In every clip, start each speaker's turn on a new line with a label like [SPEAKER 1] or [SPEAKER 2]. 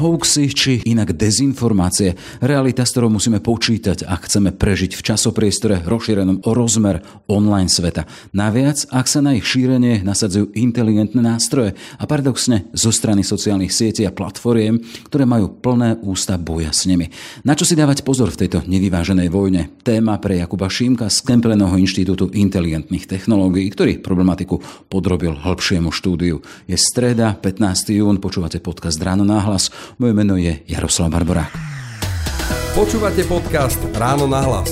[SPEAKER 1] hoaxy či inak dezinformácie. Realita, s ktorou musíme počítať, ak chceme prežiť v časopriestore rozšírenom o rozmer online sveta. Naviac, ak sa na ich šírenie nasadzujú inteligentné nástroje a paradoxne zo strany sociálnych sietí a platformiem, ktoré majú plné ústa boja s nimi. Na čo si dávať pozor v tejto nevyváženej vojne? Téma pre Jakuba Šímka z Kempeleného inštitútu inteligentných technológií, ktorý problematiku podrobil hĺbšiemu štúdiu. Je streda, 15. jún, počúvate podcast Ráno náhlas. Moje meno je Jaroslav Barborák.
[SPEAKER 2] Počúvate podcast Ráno na hlas.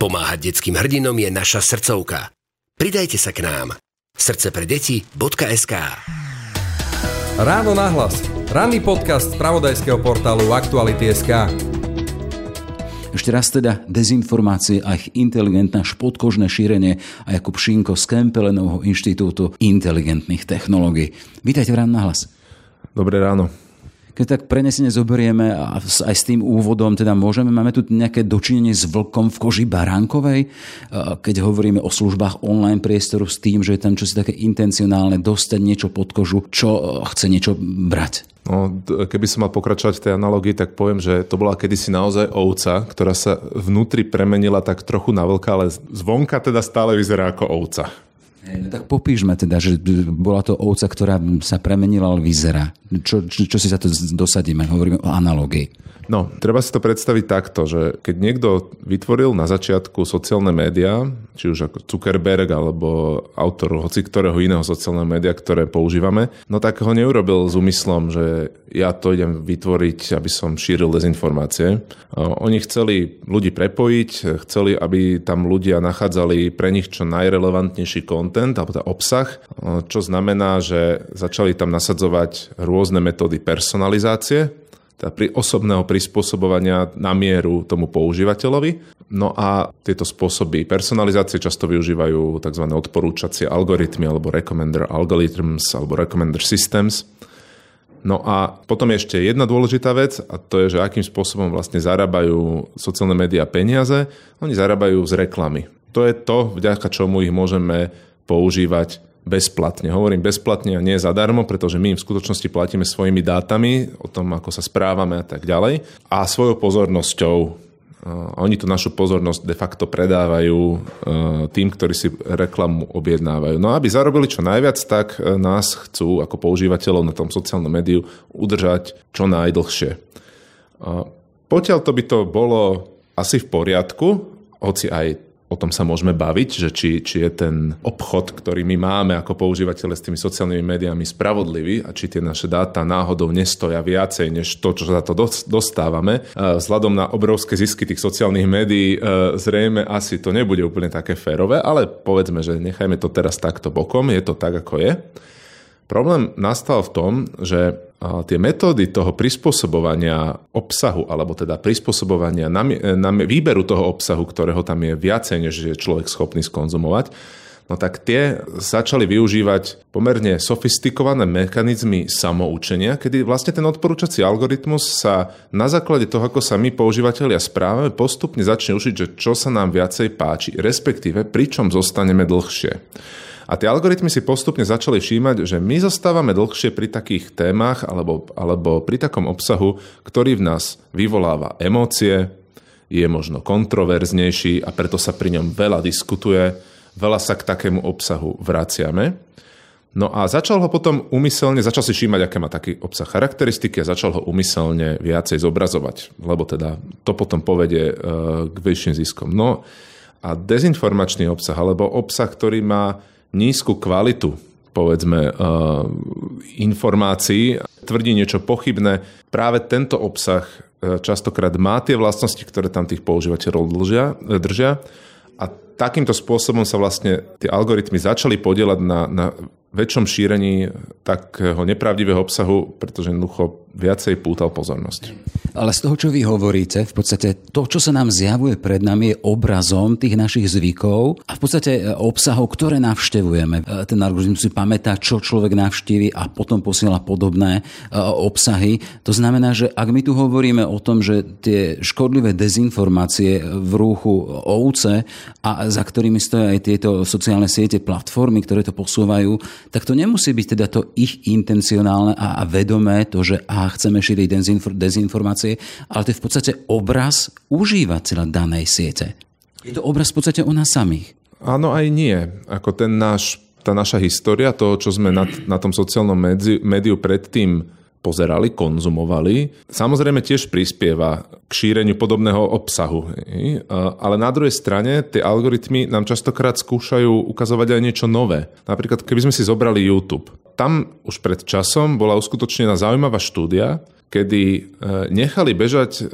[SPEAKER 3] Pomáhať detským hrdinom je naša srdcovka. Pridajte sa k nám. srdcepreDeti.sk
[SPEAKER 2] Ráno na hlas. Ranný podcast z pravodajského portálu Aktuality.sk
[SPEAKER 1] ešte raz teda dezinformácie a ich inteligentné podkožné šírenie a Jakub Šinko z Kempelenovho inštitútu inteligentných technológií. Vítajte v Rán na hlas.
[SPEAKER 4] Dobré ráno.
[SPEAKER 1] Keď tak prenesene zoberieme a aj s tým úvodom, teda môžeme, máme tu nejaké dočinenie s vlkom v koži baránkovej, keď hovoríme o službách online priestoru s tým, že je tam čosi také intencionálne, dostať niečo pod kožu, čo chce niečo brať.
[SPEAKER 4] No, keby som mal pokračovať v tej analógii, tak poviem, že to bola kedysi naozaj ovca, ktorá sa vnútri premenila tak trochu na vlka, ale zvonka teda stále vyzerá ako ovca.
[SPEAKER 1] No tak popíšme teda, že bola to ovca, ktorá sa premenila, ale vyzerá. Čo, čo, čo si za to dosadíme? Hovoríme o analógii.
[SPEAKER 4] No, treba si to predstaviť takto, že keď niekto vytvoril na začiatku sociálne médiá, či už ako Zuckerberg alebo autor hoci ktorého iného sociálneho média, ktoré používame, no tak ho neurobil s úmyslom, že ja to idem vytvoriť, aby som šíril dezinformácie. Oni chceli ľudí prepojiť, chceli, aby tam ľudia nachádzali pre nich čo najrelevantnejší kontent, alebo teda obsah, čo znamená, že začali tam nasadzovať rôzne metódy personalizácie, pri osobného prispôsobovania na mieru tomu používateľovi. No a tieto spôsoby personalizácie často využívajú tzv. odporúčacie algoritmy alebo recommender algorithms alebo recommender systems. No a potom ešte jedna dôležitá vec a to je, že akým spôsobom vlastne zarábajú sociálne médiá peniaze. Oni zarábajú z reklamy. To je to, vďaka čomu ich môžeme používať bezplatne. Hovorím bezplatne a nie zadarmo, pretože my im v skutočnosti platíme svojimi dátami o tom, ako sa správame a tak ďalej a svojou pozornosťou. Oni tú našu pozornosť de facto predávajú tým, ktorí si reklamu objednávajú. No aby zarobili čo najviac, tak e, nás chcú ako používateľov na tom sociálnom médiu udržať čo najdlhšie. Potiaľ to by to bolo asi v poriadku, hoci aj o tom sa môžeme baviť, že či, či je ten obchod, ktorý my máme ako používateľe s tými sociálnymi médiami spravodlivý a či tie naše dáta náhodou nestoja viacej než to, čo za to dostávame. Vzhľadom na obrovské zisky tých sociálnych médií e, zrejme asi to nebude úplne také férové, ale povedzme, že nechajme to teraz takto bokom, je to tak, ako je. Problém nastal v tom, že tie metódy toho prispôsobovania obsahu, alebo teda prispôsobovania na výberu toho obsahu, ktorého tam je viacej, než je človek schopný skonzumovať, no tak tie začali využívať pomerne sofistikované mechanizmy samoučenia, kedy vlastne ten odporúčací algoritmus sa na základe toho, ako sa my používateľia správame, postupne začne učiť, že čo sa nám viacej páči, respektíve pričom zostaneme dlhšie. A tie algoritmy si postupne začali všímať, že my zostávame dlhšie pri takých témach alebo, alebo pri takom obsahu, ktorý v nás vyvoláva emócie, je možno kontroverznejší a preto sa pri ňom veľa diskutuje, veľa sa k takému obsahu vraciame. No a začal ho potom umyselne, začal si všímať, aké má taký obsah charakteristiky a začal ho umyselne viacej zobrazovať, lebo teda to potom povedie e, k vyšším ziskom. No a dezinformačný obsah, alebo obsah, ktorý má nízku kvalitu povedzme, uh, informácií, tvrdí niečo pochybné. Práve tento obsah uh, častokrát má tie vlastnosti, ktoré tam tých používateľov držia, držia a takýmto spôsobom sa vlastne tie algoritmy začali podielať na, na väčšom šírení takého nepravdivého obsahu, pretože jednoducho viacej pútal pozornosť.
[SPEAKER 1] Ale z toho, čo vy hovoríte, v podstate to, čo sa nám zjavuje pred nami, je obrazom tých našich zvykov a v podstate e, obsahov, ktoré navštevujeme. E, ten algoritmus si pamätá, čo človek navštívi a potom posiela podobné e, obsahy. To znamená, že ak my tu hovoríme o tom, že tie škodlivé dezinformácie v rúchu ovce a za ktorými stojí aj tieto sociálne siete, platformy, ktoré to posúvajú, tak to nemusí byť teda to ich intencionálne a vedomé, to, že a chceme šíriť dezinformácie, ale to je v podstate obraz užívateľa danej siete. Je to obraz v podstate o nás samých.
[SPEAKER 4] Áno, aj nie. Ako ten náš, tá naša história, to, čo sme na, na tom sociálnom médiu, médiu predtým pozerali, konzumovali, samozrejme tiež prispieva k šíreniu podobného obsahu. Ale na druhej strane tie algoritmy nám častokrát skúšajú ukazovať aj niečo nové. Napríklad, keby sme si zobrali YouTube. Tam už pred časom bola uskutočnená zaujímavá štúdia, kedy e, nechali bežať e,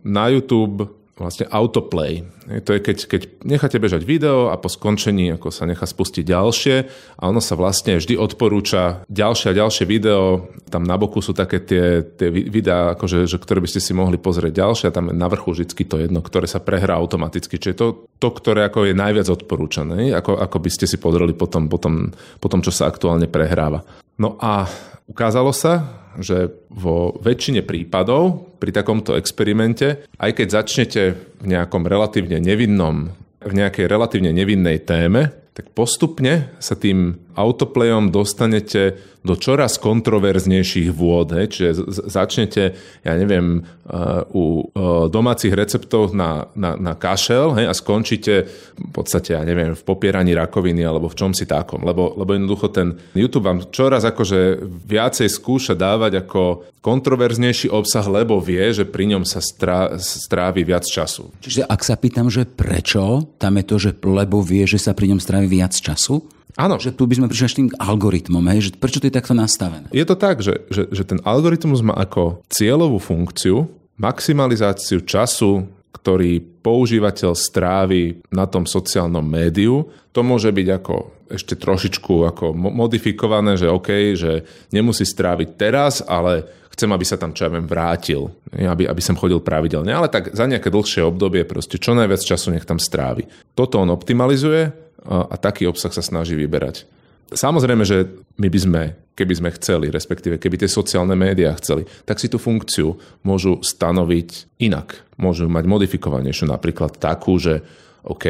[SPEAKER 4] na YouTube vlastne autoplay. To je keď, keď necháte bežať video a po skončení ako sa nechá spustiť ďalšie a ono sa vlastne vždy odporúča ďalšie a ďalšie video. Tam na boku sú také tie, tie videá, akože, že, ktoré by ste si mohli pozrieť ďalšie a tam je na vrchu vždy to jedno, ktoré sa prehrá automaticky. Čiže to, to ktoré ako je najviac odporúčané, ako, ako by ste si pozreli potom, potom, potom, čo sa aktuálne prehráva. No a ukázalo sa, že vo väčšine prípadov pri takomto experimente, aj keď začnete v nejakom relatívne nevinnom, v nejakej relatívne nevinnej téme, tak postupne sa tým autoplayom dostanete do čoraz kontroverznejších vôd. Hej. Čiže začnete, ja neviem, uh, u uh, domácich receptov na, na, na kašel hej, a skončíte v podstate, ja neviem, v popieraní rakoviny alebo v čom si takom. Lebo, lebo jednoducho ten YouTube vám čoraz akože viacej skúša dávať ako kontroverznejší obsah, lebo vie, že pri ňom sa strá, strávi viac času.
[SPEAKER 1] Čiže ak sa pýtam, že prečo, tam je to, že lebo vie, že sa pri ňom strávi viac času?
[SPEAKER 4] Áno.
[SPEAKER 1] Že tu by sme prišli až tým algoritmom, hej? že prečo to je takto nastavené?
[SPEAKER 4] Je to tak, že, že, že ten algoritmus má ako cieľovú funkciu maximalizáciu času, ktorý používateľ strávi na tom sociálnom médiu. To môže byť ako ešte trošičku ako modifikované, že OK, že nemusí stráviť teraz, ale chcem, aby sa tam čo ja viem, vrátil, aby, aby som chodil pravidelne. Ale tak za nejaké dlhšie obdobie proste čo najviac času nech tam strávi. Toto on optimalizuje a taký obsah sa snaží vyberať. Samozrejme, že my by sme, keby sme chceli, respektíve keby tie sociálne médiá chceli, tak si tú funkciu môžu stanoviť inak. Môžu mať modifikovanejšiu, napríklad takú, že OK,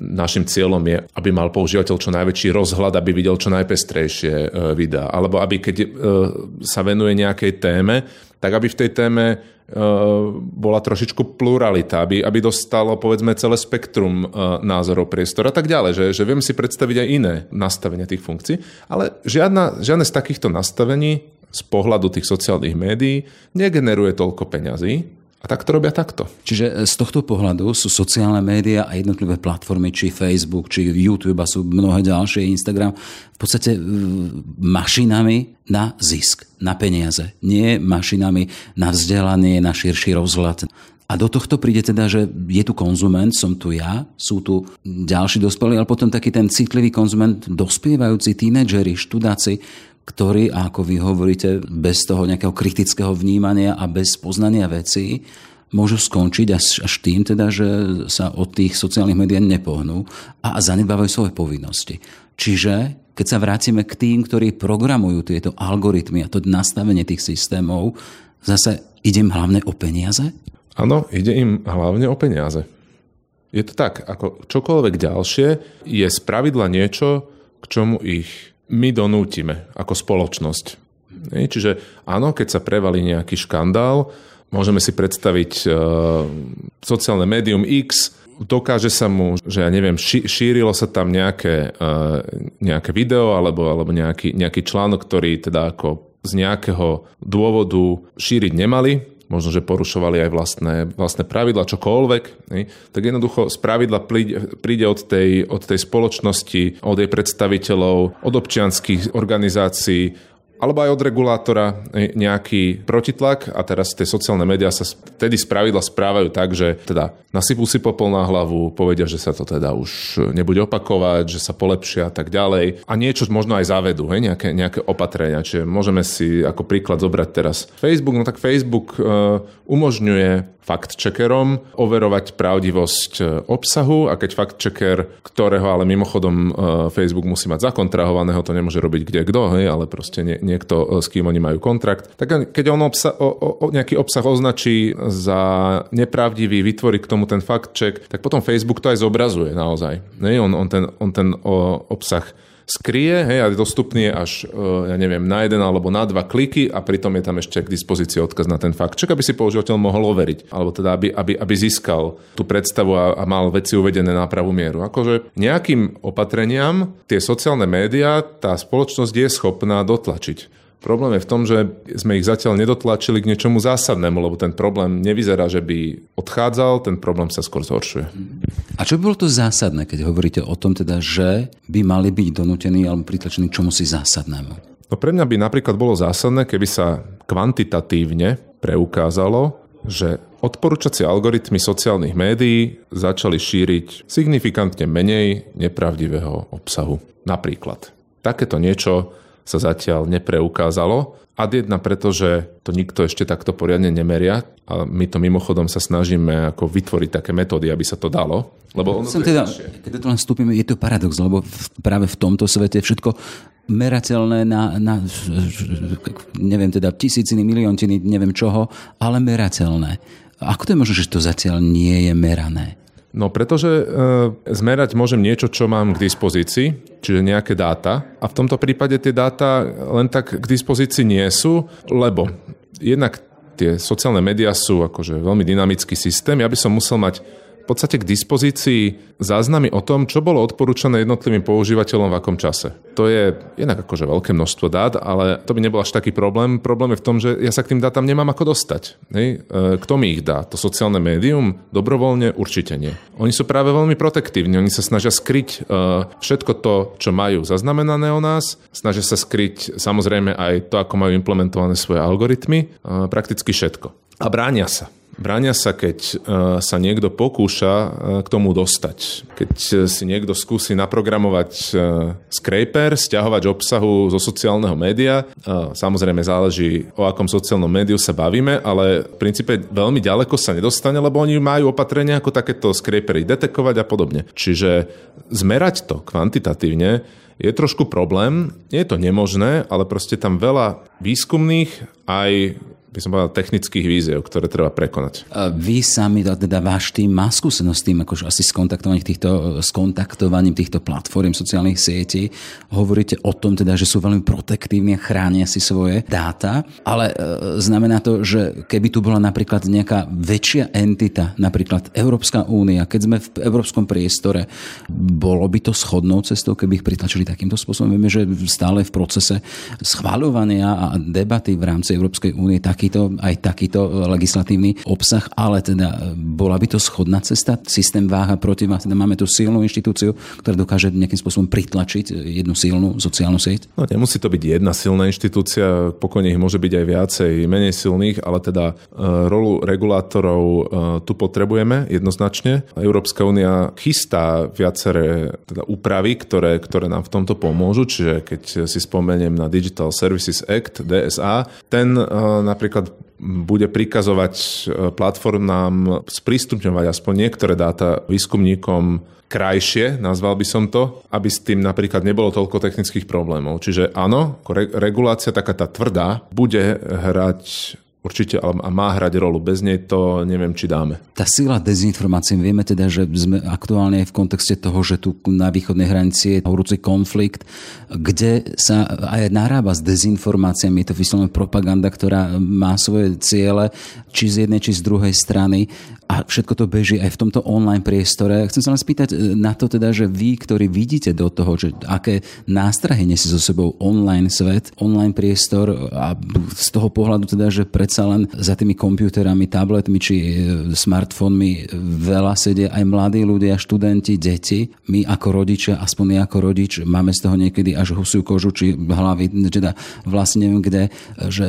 [SPEAKER 4] našim cieľom je, aby mal používateľ čo najväčší rozhľad, aby videl čo najpestrejšie e, videá. Alebo aby keď e, sa venuje nejakej téme, tak aby v tej téme e, bola trošičku pluralita, aby, aby dostalo povedzme celé spektrum názorov priestora a tak ďalej, že, že viem si predstaviť aj iné nastavenia tých funkcií, ale žiadna, žiadne z takýchto nastavení z pohľadu tých sociálnych médií negeneruje toľko peňazí, a tak to robia takto.
[SPEAKER 1] Čiže e, z tohto pohľadu sú sociálne médiá a jednotlivé platformy, či Facebook, či YouTube a sú mnohé ďalšie, Instagram, v podstate mašinami na zisk, na peniaze. Nie mašinami na vzdelanie, na širší rozhľad. A do tohto príde teda, že je tu konzument, som tu ja, sú tu ďalší dospelí, ale potom taký ten citlivý konzument, dospievajúci tínedžeri, študáci, ktorí, ako vy hovoríte, bez toho nejakého kritického vnímania a bez poznania vecí, môžu skončiť až, až tým, teda, že sa od tých sociálnych médií nepohnú a zanedbávajú svoje povinnosti. Čiže keď sa vrátime k tým, ktorí programujú tieto algoritmy a to nastavenie tých systémov, zase ide im hlavne o peniaze?
[SPEAKER 4] Áno, ide im hlavne o peniaze. Je to tak, ako čokoľvek ďalšie je spravidla niečo, k čomu ich my donútime ako spoločnosť. Čiže áno, keď sa prevalí nejaký škandál, môžeme si predstaviť uh, sociálne médium X, dokáže sa mu, že ja neviem, šírilo sa tam nejaké, uh, nejaké video alebo, alebo nejaký, nejaký článok, ktorý teda ako z nejakého dôvodu šíriť nemali, možno, že porušovali aj vlastné, vlastné pravidla, čokoľvek, ne? tak jednoducho z pravidla príde, od, tej, od tej spoločnosti, od jej predstaviteľov, od občianských organizácií, alebo aj od regulátora nejaký protitlak a teraz tie sociálne médiá sa vtedy spravidla správajú tak, že teda nasypú si popol na hlavu, povedia, že sa to teda už nebude opakovať, že sa polepšia a tak ďalej a niečo možno aj zavedú, hej, nejaké, nejaké opatrenia. Čiže môžeme si ako príklad zobrať teraz Facebook, no tak Facebook uh, umožňuje fact-checkerom overovať pravdivosť e, obsahu a keď fact-checker, ktorého ale mimochodom e, Facebook musí mať zakontrahovaného, to nemôže robiť kde kto, hej, ale proste nie, niekto, e, s kým oni majú kontrakt, tak keď on obsa- o, o, nejaký obsah označí za nepravdivý, vytvorí k tomu ten fact-check, tak potom Facebook to aj zobrazuje naozaj. Hej, on, on ten, on ten o, obsah skrie hej, a je dostupný až, e, ja neviem, na jeden alebo na dva kliky a pritom je tam ešte k dispozícii odkaz na ten fakt. Čak, aby si používateľ mohol overiť, alebo teda aby, aby, aby získal tú predstavu a, a mal veci uvedené na pravú mieru. Akože nejakým opatreniam tie sociálne médiá tá spoločnosť je schopná dotlačiť. Problém je v tom, že sme ich zatiaľ nedotlačili k niečomu zásadnému, lebo ten problém nevyzerá, že by odchádzal, ten problém sa skôr zhoršuje.
[SPEAKER 1] A čo by bolo to zásadné, keď hovoríte o tom teda, že by mali byť donútení alebo pritlačení čomu si zásadnému?
[SPEAKER 4] No pre mňa by napríklad bolo zásadné, keby sa kvantitatívne preukázalo, že odporúčacie algoritmy sociálnych médií začali šíriť signifikantne menej nepravdivého obsahu. Napríklad. Takéto niečo sa zatiaľ nepreukázalo. Ad jedna, pretože to nikto ešte takto poriadne nemeria a my to mimochodom sa snažíme ako vytvoriť také metódy, aby sa to dalo. Lebo ono
[SPEAKER 1] Som teda, keď to len vstúpime, je to paradox, lebo práve v tomto svete všetko merateľné na, na neviem teda tisíciny, miliontiny, neviem čoho, ale merateľné. Ako to je možné, že to zatiaľ nie je merané?
[SPEAKER 4] No pretože e, zmerať môžem niečo, čo mám k dispozícii, čiže nejaké dáta. A v tomto prípade tie dáta len tak k dispozícii nie sú, lebo jednak tie sociálne médiá sú akože veľmi dynamický systém. Ja by som musel mať podstate k dispozícii záznamy o tom, čo bolo odporúčané jednotlivým používateľom v akom čase. To je jednak akože veľké množstvo dát, ale to by nebol až taký problém. Problém je v tom, že ja sa k tým dátam nemám ako dostať. Hej? E, kto mi ich dá? To sociálne médium? Dobrovoľne? Určite nie. Oni sú práve veľmi protektívni. Oni sa snažia skryť e, všetko to, čo majú zaznamenané o nás. Snažia sa skryť samozrejme aj to, ako majú implementované svoje algoritmy. E, prakticky všetko. A bránia sa. Bránia sa, keď e, sa niekto pokúša e, k tomu dostať. Keď e, si niekto skúsi naprogramovať scraper, stiahovať obsahu zo sociálneho média. Samozrejme záleží, o akom sociálnom médiu sa bavíme, ale v princípe veľmi ďaleko sa nedostane, lebo oni majú opatrenia ako takéto scrapery detekovať a podobne. Čiže zmerať to kvantitatívne je trošku problém. Nie je to nemožné, ale proste tam veľa výskumných aj by som povedal, technických víziev, ktoré treba prekonať.
[SPEAKER 1] A vy sami, teda váš tým má skúsenosť s tým, akože asi s kontaktovaním týchto, s kontaktovaním týchto platform sociálnych sietí. Hovoríte o tom teda, že sú veľmi protektívni a chránia si svoje dáta, ale e, znamená to, že keby tu bola napríklad nejaká väčšia entita, napríklad Európska únia, keď sme v európskom priestore, bolo by to schodnou cestou, keby ich pritlačili takýmto spôsobom. Vieme, že stále v procese schváľovania a debaty v rámci Európskej únie taký takýto, aj takýto e, legislatívny obsah, ale teda e, bola by to schodná cesta, systém váha proti vás, teda máme tu silnú inštitúciu, ktorá dokáže nejakým spôsobom pritlačiť jednu silnú sociálnu sieť?
[SPEAKER 4] No nemusí to byť jedna silná inštitúcia, pokojne ich môže byť aj viacej menej silných, ale teda e, rolu regulátorov tu potrebujeme jednoznačne. Európska únia chystá viaceré teda úpravy, ktoré, ktoré nám v tomto pomôžu, čiže keď si spomeniem na Digital Services Act, DSA, ten napríklad napríklad bude prikazovať e, platformám sprístupňovať aspoň niektoré dáta výskumníkom krajšie, nazval by som to, aby s tým napríklad nebolo toľko technických problémov. Čiže áno, regulácia taká tá tvrdá bude hrať určite a má hrať rolu. Bez nej to neviem, či dáme.
[SPEAKER 1] Tá sila dezinformácií, vieme teda, že sme aktuálne aj v kontexte toho, že tu na východnej hranici je horúci konflikt, kde sa aj narába s dezinformáciami. Je to vyslovene propaganda, ktorá má svoje ciele, či z jednej, či z druhej strany. a všetko to beží aj v tomto online priestore. Chcem sa vás spýtať e, na to teda, že vy, ktorí vidíte do toho, že aké nástrahy nesie so sebou online svet, online priestor a z toho pohľadu teda, že predsa len za tými počítačmi, tabletmi či e, smartfónmi veľa sedia aj mladí ľudia, študenti, deti. My ako rodičia, aspoň ja ako rodič, máme z toho niekedy až husiu kožu či hlavy, teda vlastne neviem kde, že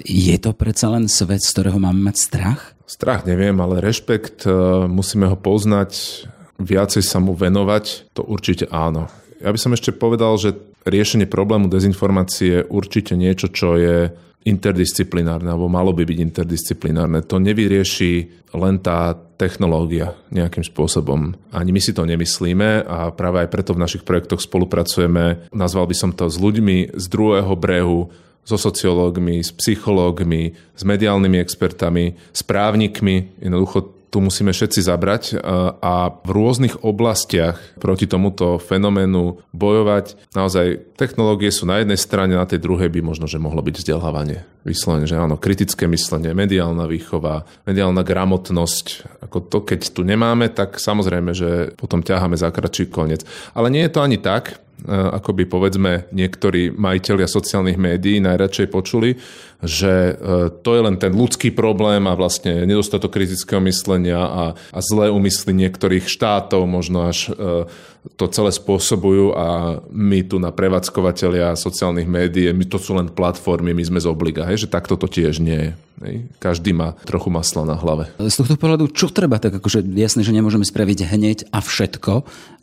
[SPEAKER 1] je to predsa len svet, z ktorého máme mať strach?
[SPEAKER 4] Strach neviem, ale rešpekt, e, musíme ho poznať, viacej sa mu venovať, to určite áno. Ja by som ešte povedal, že riešenie problému dezinformácie je určite niečo, čo je interdisciplinárne, alebo malo by byť interdisciplinárne. To nevyrieši len tá technológia nejakým spôsobom. Ani my si to nemyslíme a práve aj preto v našich projektoch spolupracujeme, nazval by som to s ľuďmi z druhého brehu, so sociológmi, s psychológmi, s mediálnymi expertami, s právnikmi. Jednoducho tu musíme všetci zabrať a v rôznych oblastiach proti tomuto fenoménu bojovať. Naozaj technológie sú na jednej strane, na tej druhej by možno, že mohlo byť vzdelávanie. Vyslovene, že áno, kritické myslenie, mediálna výchova, mediálna gramotnosť. Ako to, keď tu nemáme, tak samozrejme, že potom ťaháme za kratší koniec. Ale nie je to ani tak, ako by povedzme niektorí majiteľia sociálnych médií najradšej počuli, že e, to je len ten ľudský problém a vlastne nedostatok kritického myslenia a, a zlé úmysly niektorých štátov možno až e, to celé spôsobujú a my tu na prevádzkovateľia sociálnych médií, my to sú len platformy, my sme z obliga, hej, že takto to tiež nie je. Hej. Každý má trochu masla na hlave.
[SPEAKER 1] Z tohto pohľadu, čo treba, tak akože jasné, že nemôžeme spraviť hneď a všetko,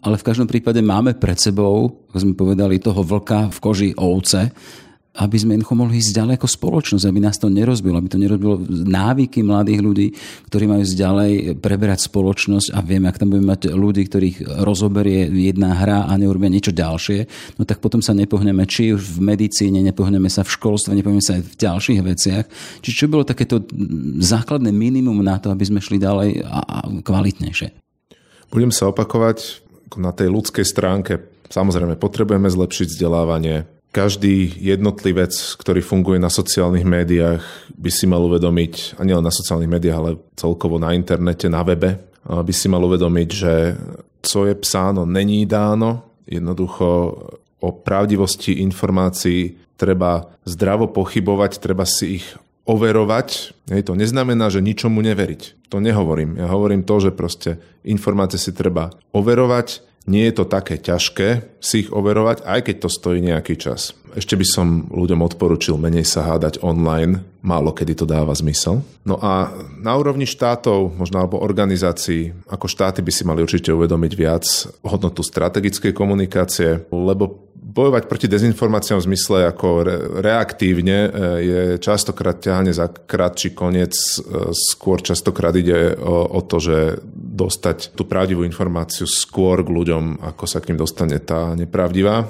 [SPEAKER 1] ale v každom prípade máme pred sebou, ako sme povedali, toho vlka v koži ovce, aby sme jednoducho mohli ísť ďalej ako spoločnosť, aby nás to nerozbilo, aby to nerozbilo návyky mladých ľudí, ktorí majú ísť ďalej preberať spoločnosť a vieme, ak tam budeme mať ľudí, ktorých rozoberie jedna hra a neurobia niečo ďalšie, no tak potom sa nepohneme či už v medicíne, nepohneme sa v školstve, nepohneme sa aj v ďalších veciach. Čiže čo bolo takéto základné minimum na to, aby sme šli ďalej a kvalitnejšie?
[SPEAKER 4] Budem sa opakovať na tej ľudskej stránke. Samozrejme, potrebujeme zlepšiť vzdelávanie, každý jednotlivec, ktorý funguje na sociálnych médiách, by si mal uvedomiť, a nielen na sociálnych médiách, ale celkovo na internete, na webe, by si mal uvedomiť, že co je psáno, není dáno. Jednoducho o pravdivosti informácií treba zdravo pochybovať, treba si ich overovať. Hej, to neznamená, že ničomu neveriť. To nehovorím. Ja hovorím to, že proste informácie si treba overovať, nie je to také ťažké si ich overovať, aj keď to stojí nejaký čas. Ešte by som ľuďom odporučil menej sa hádať online, málo kedy to dáva zmysel. No a na úrovni štátov, možno alebo organizácií, ako štáty by si mali určite uvedomiť viac hodnotu strategickej komunikácie, lebo bojovať proti dezinformáciám v zmysle ako re, reaktívne e, je častokrát ťahanie za kratší koniec, e, skôr častokrát ide o, o to, že dostať tú pravdivú informáciu skôr k ľuďom, ako sa k ním dostane tá nepravdivá e,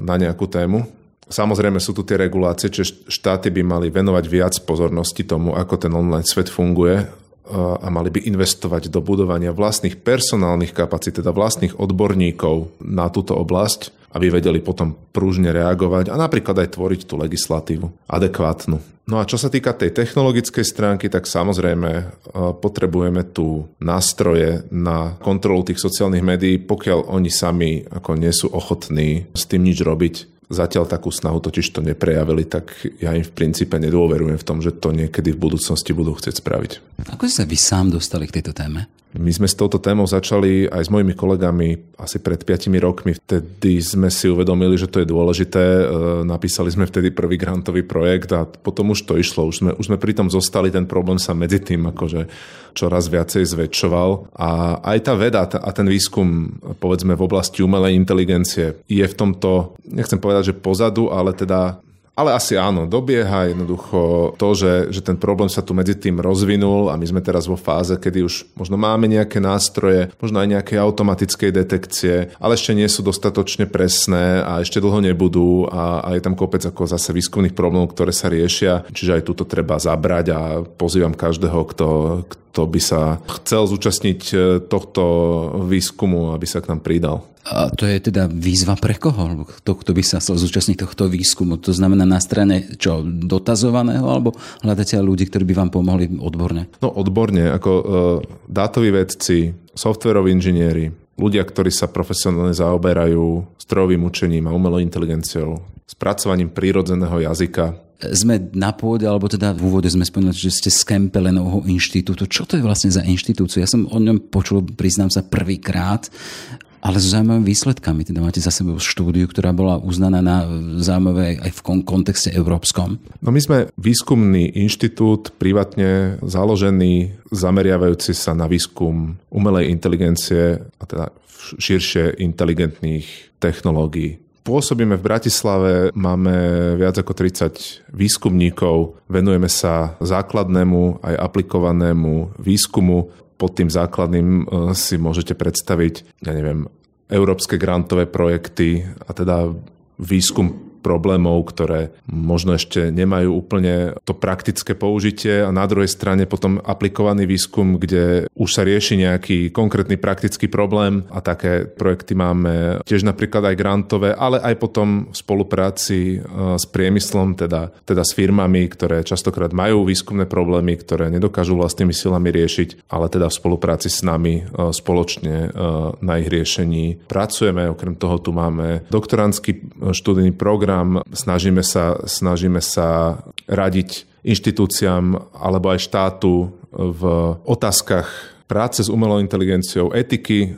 [SPEAKER 4] na nejakú tému. Samozrejme sú tu tie regulácie, čiže štáty by mali venovať viac pozornosti tomu, ako ten online svet funguje a mali by investovať do budovania vlastných personálnych kapacít, teda vlastných odborníkov na túto oblasť, aby vedeli potom prúžne reagovať a napríklad aj tvoriť tú legislatívu adekvátnu. No a čo sa týka tej technologickej stránky, tak samozrejme e, potrebujeme tu nástroje na kontrolu tých sociálnych médií, pokiaľ oni sami ako nie sú ochotní s tým nič robiť, Zatiaľ takú snahu totiž to neprejavili, tak ja im v princípe nedôverujem v tom, že to niekedy v budúcnosti budú chcieť spraviť.
[SPEAKER 1] Ako ste sa vy sám dostali k tejto téme?
[SPEAKER 4] My sme s touto témou začali aj s mojimi kolegami asi pred 5 rokmi. Vtedy sme si uvedomili, že to je dôležité. E, napísali sme vtedy prvý grantový projekt a potom už to išlo. Už sme, už sme pri tom zostali, ten problém sa medzi tým akože čoraz viacej zväčšoval. A aj tá veda a ten výskum, povedzme v oblasti umelej inteligencie, je v tomto, nechcem povedať, že pozadu, ale teda ale asi áno, dobieha jednoducho to, že, že ten problém sa tu medzi tým rozvinul a my sme teraz vo fáze, kedy už možno máme nejaké nástroje, možno aj nejaké automatickej detekcie, ale ešte nie sú dostatočne presné a ešte dlho nebudú a, a je tam kopec ako zase výskumných problémov, ktoré sa riešia, čiže aj túto treba zabrať a pozývam každého, kto, kto by sa chcel zúčastniť e, tohto výskumu, aby sa k nám pridal.
[SPEAKER 1] A to je teda výzva pre koho? Kto, kto by sa chcel zúčastniť tohto výskumu? To znamená na strane čo, dotazovaného, alebo hľadáte ľudí, ktorí by vám pomohli odborne?
[SPEAKER 4] No odborne, ako uh, dátoví vedci, softveroví inžinieri, ľudia, ktorí sa profesionálne zaoberajú strojovým učením a umelou inteligenciou, spracovaním prírodzeného jazyka,
[SPEAKER 1] sme na pôde, alebo teda v úvode sme spomínali, že ste z Kempelenovho inštitútu. Čo to je vlastne za inštitúciu? Ja som o ňom počul, priznám sa, prvýkrát ale s zaujímavými výsledkami. Teda máte za sebou štúdiu, ktorá bola uznaná na zaujímavé aj v kontexte európskom.
[SPEAKER 4] No my sme výskumný inštitút, privátne založený, zameriavajúci sa na výskum umelej inteligencie a teda širšie inteligentných technológií. Pôsobíme v Bratislave, máme viac ako 30 výskumníkov, venujeme sa základnému aj aplikovanému výskumu. Pod tým základným e, si môžete predstaviť, ja neviem, európske grantové projekty a teda výskum problémov, ktoré možno ešte nemajú úplne to praktické použitie a na druhej strane potom aplikovaný výskum, kde už sa rieši nejaký konkrétny praktický problém a také projekty máme tiež napríklad aj grantové, ale aj potom v spolupráci e, s priemyslom, teda, teda s firmami, ktoré častokrát majú výskumné problémy, ktoré nedokážu vlastnými silami riešiť, ale teda v spolupráci s nami e, spoločne e, na ich riešení pracujeme. Okrem toho tu máme doktorantský študijný program, program, snažíme sa, snažíme sa radiť inštitúciám alebo aj štátu v otázkach práce s umelou inteligenciou, etiky eh,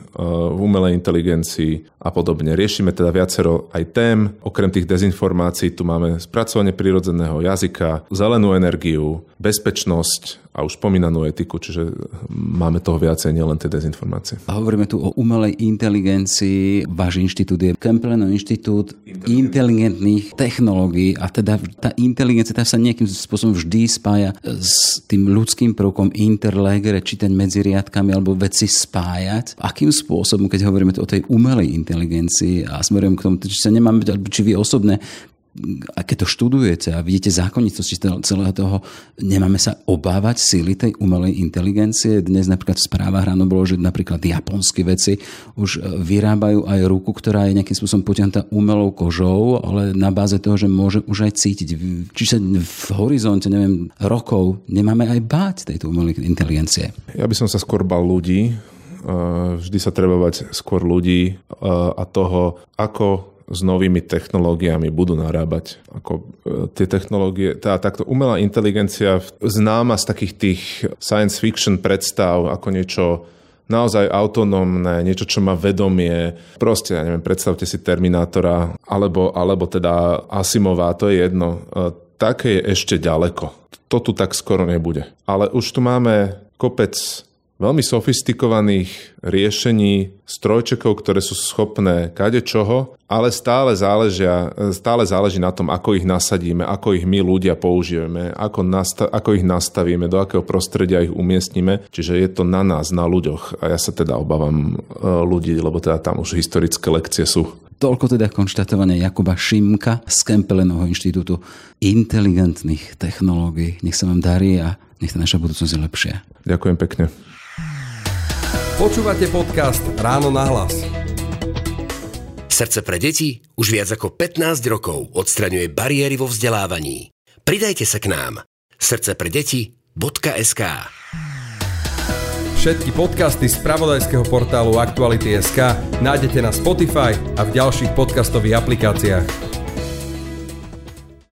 [SPEAKER 4] v umelej inteligencii a podobne. Riešime teda viacero aj tém. Okrem tých dezinformácií tu máme spracovanie prírodzeného jazyka, zelenú energiu, bezpečnosť a už spomínanú etiku, čiže máme toho viacej, nielen tie dezinformácie.
[SPEAKER 1] A hovoríme tu o umelej inteligencii. Váš inštitút je Kemplenov inštitút inteligentných technológií a teda tá inteligencia tá sa nejakým spôsobom vždy spája s tým ľudským prvkom interlegere, čítať medzi riadkami alebo veci spájať. Akým spôsobom, keď hovoríme o tej umelej inteligencii a smerujem k tomu, či sa nemáme, či vy osobne a keď to študujete a vidíte zákonitosti celého toho, nemáme sa obávať síly tej umelej inteligencie. Dnes napríklad v správach ráno bolo, že napríklad japonské veci už vyrábajú aj ruku, ktorá je nejakým spôsobom potiahnutá umelou kožou, ale na báze toho, že môže už aj cítiť. Či sa v horizonte, neviem, rokov nemáme aj báť tejto umelej inteligencie.
[SPEAKER 4] Ja by som sa skôr bal ľudí, vždy sa treba bať skôr ľudí a toho, ako s novými technológiami budú narábať. Ako e, tie technológie, tá takto umelá inteligencia známa z takých tých science fiction predstav ako niečo naozaj autonómne, niečo, čo má vedomie. Proste, ja neviem, predstavte si Terminátora, alebo, alebo teda Asimová, to je jedno. E, také je ešte ďaleko. To tu tak skoro nebude. Ale už tu máme kopec veľmi sofistikovaných riešení strojčekov, ktoré sú schopné kade čoho, ale stále, záležia, stále záleží na tom, ako ich nasadíme, ako ich my ľudia použijeme, ako, nasta- ako ich nastavíme, do akého prostredia ich umiestnime. Čiže je to na nás, na ľuďoch. A ja sa teda obávam e, ľudí, lebo teda tam už historické lekcie sú.
[SPEAKER 1] Toľko teda konštatovanie Jakuba Šimka z Kempelenovho inštitútu inteligentných technológií. Nech sa vám darí a nech tá naša budúcnosť je lepšia.
[SPEAKER 4] Ďakujem pekne.
[SPEAKER 2] Počúvate podcast Ráno na hlas.
[SPEAKER 3] Srdce pre deti už viac ako 15 rokov odstraňuje bariéry vo vzdelávaní. Pridajte sa k nám. Srdce pre deti.sk
[SPEAKER 2] Všetky podcasty z pravodajského portálu Aktuality.sk nájdete na Spotify a v ďalších podcastových aplikáciách.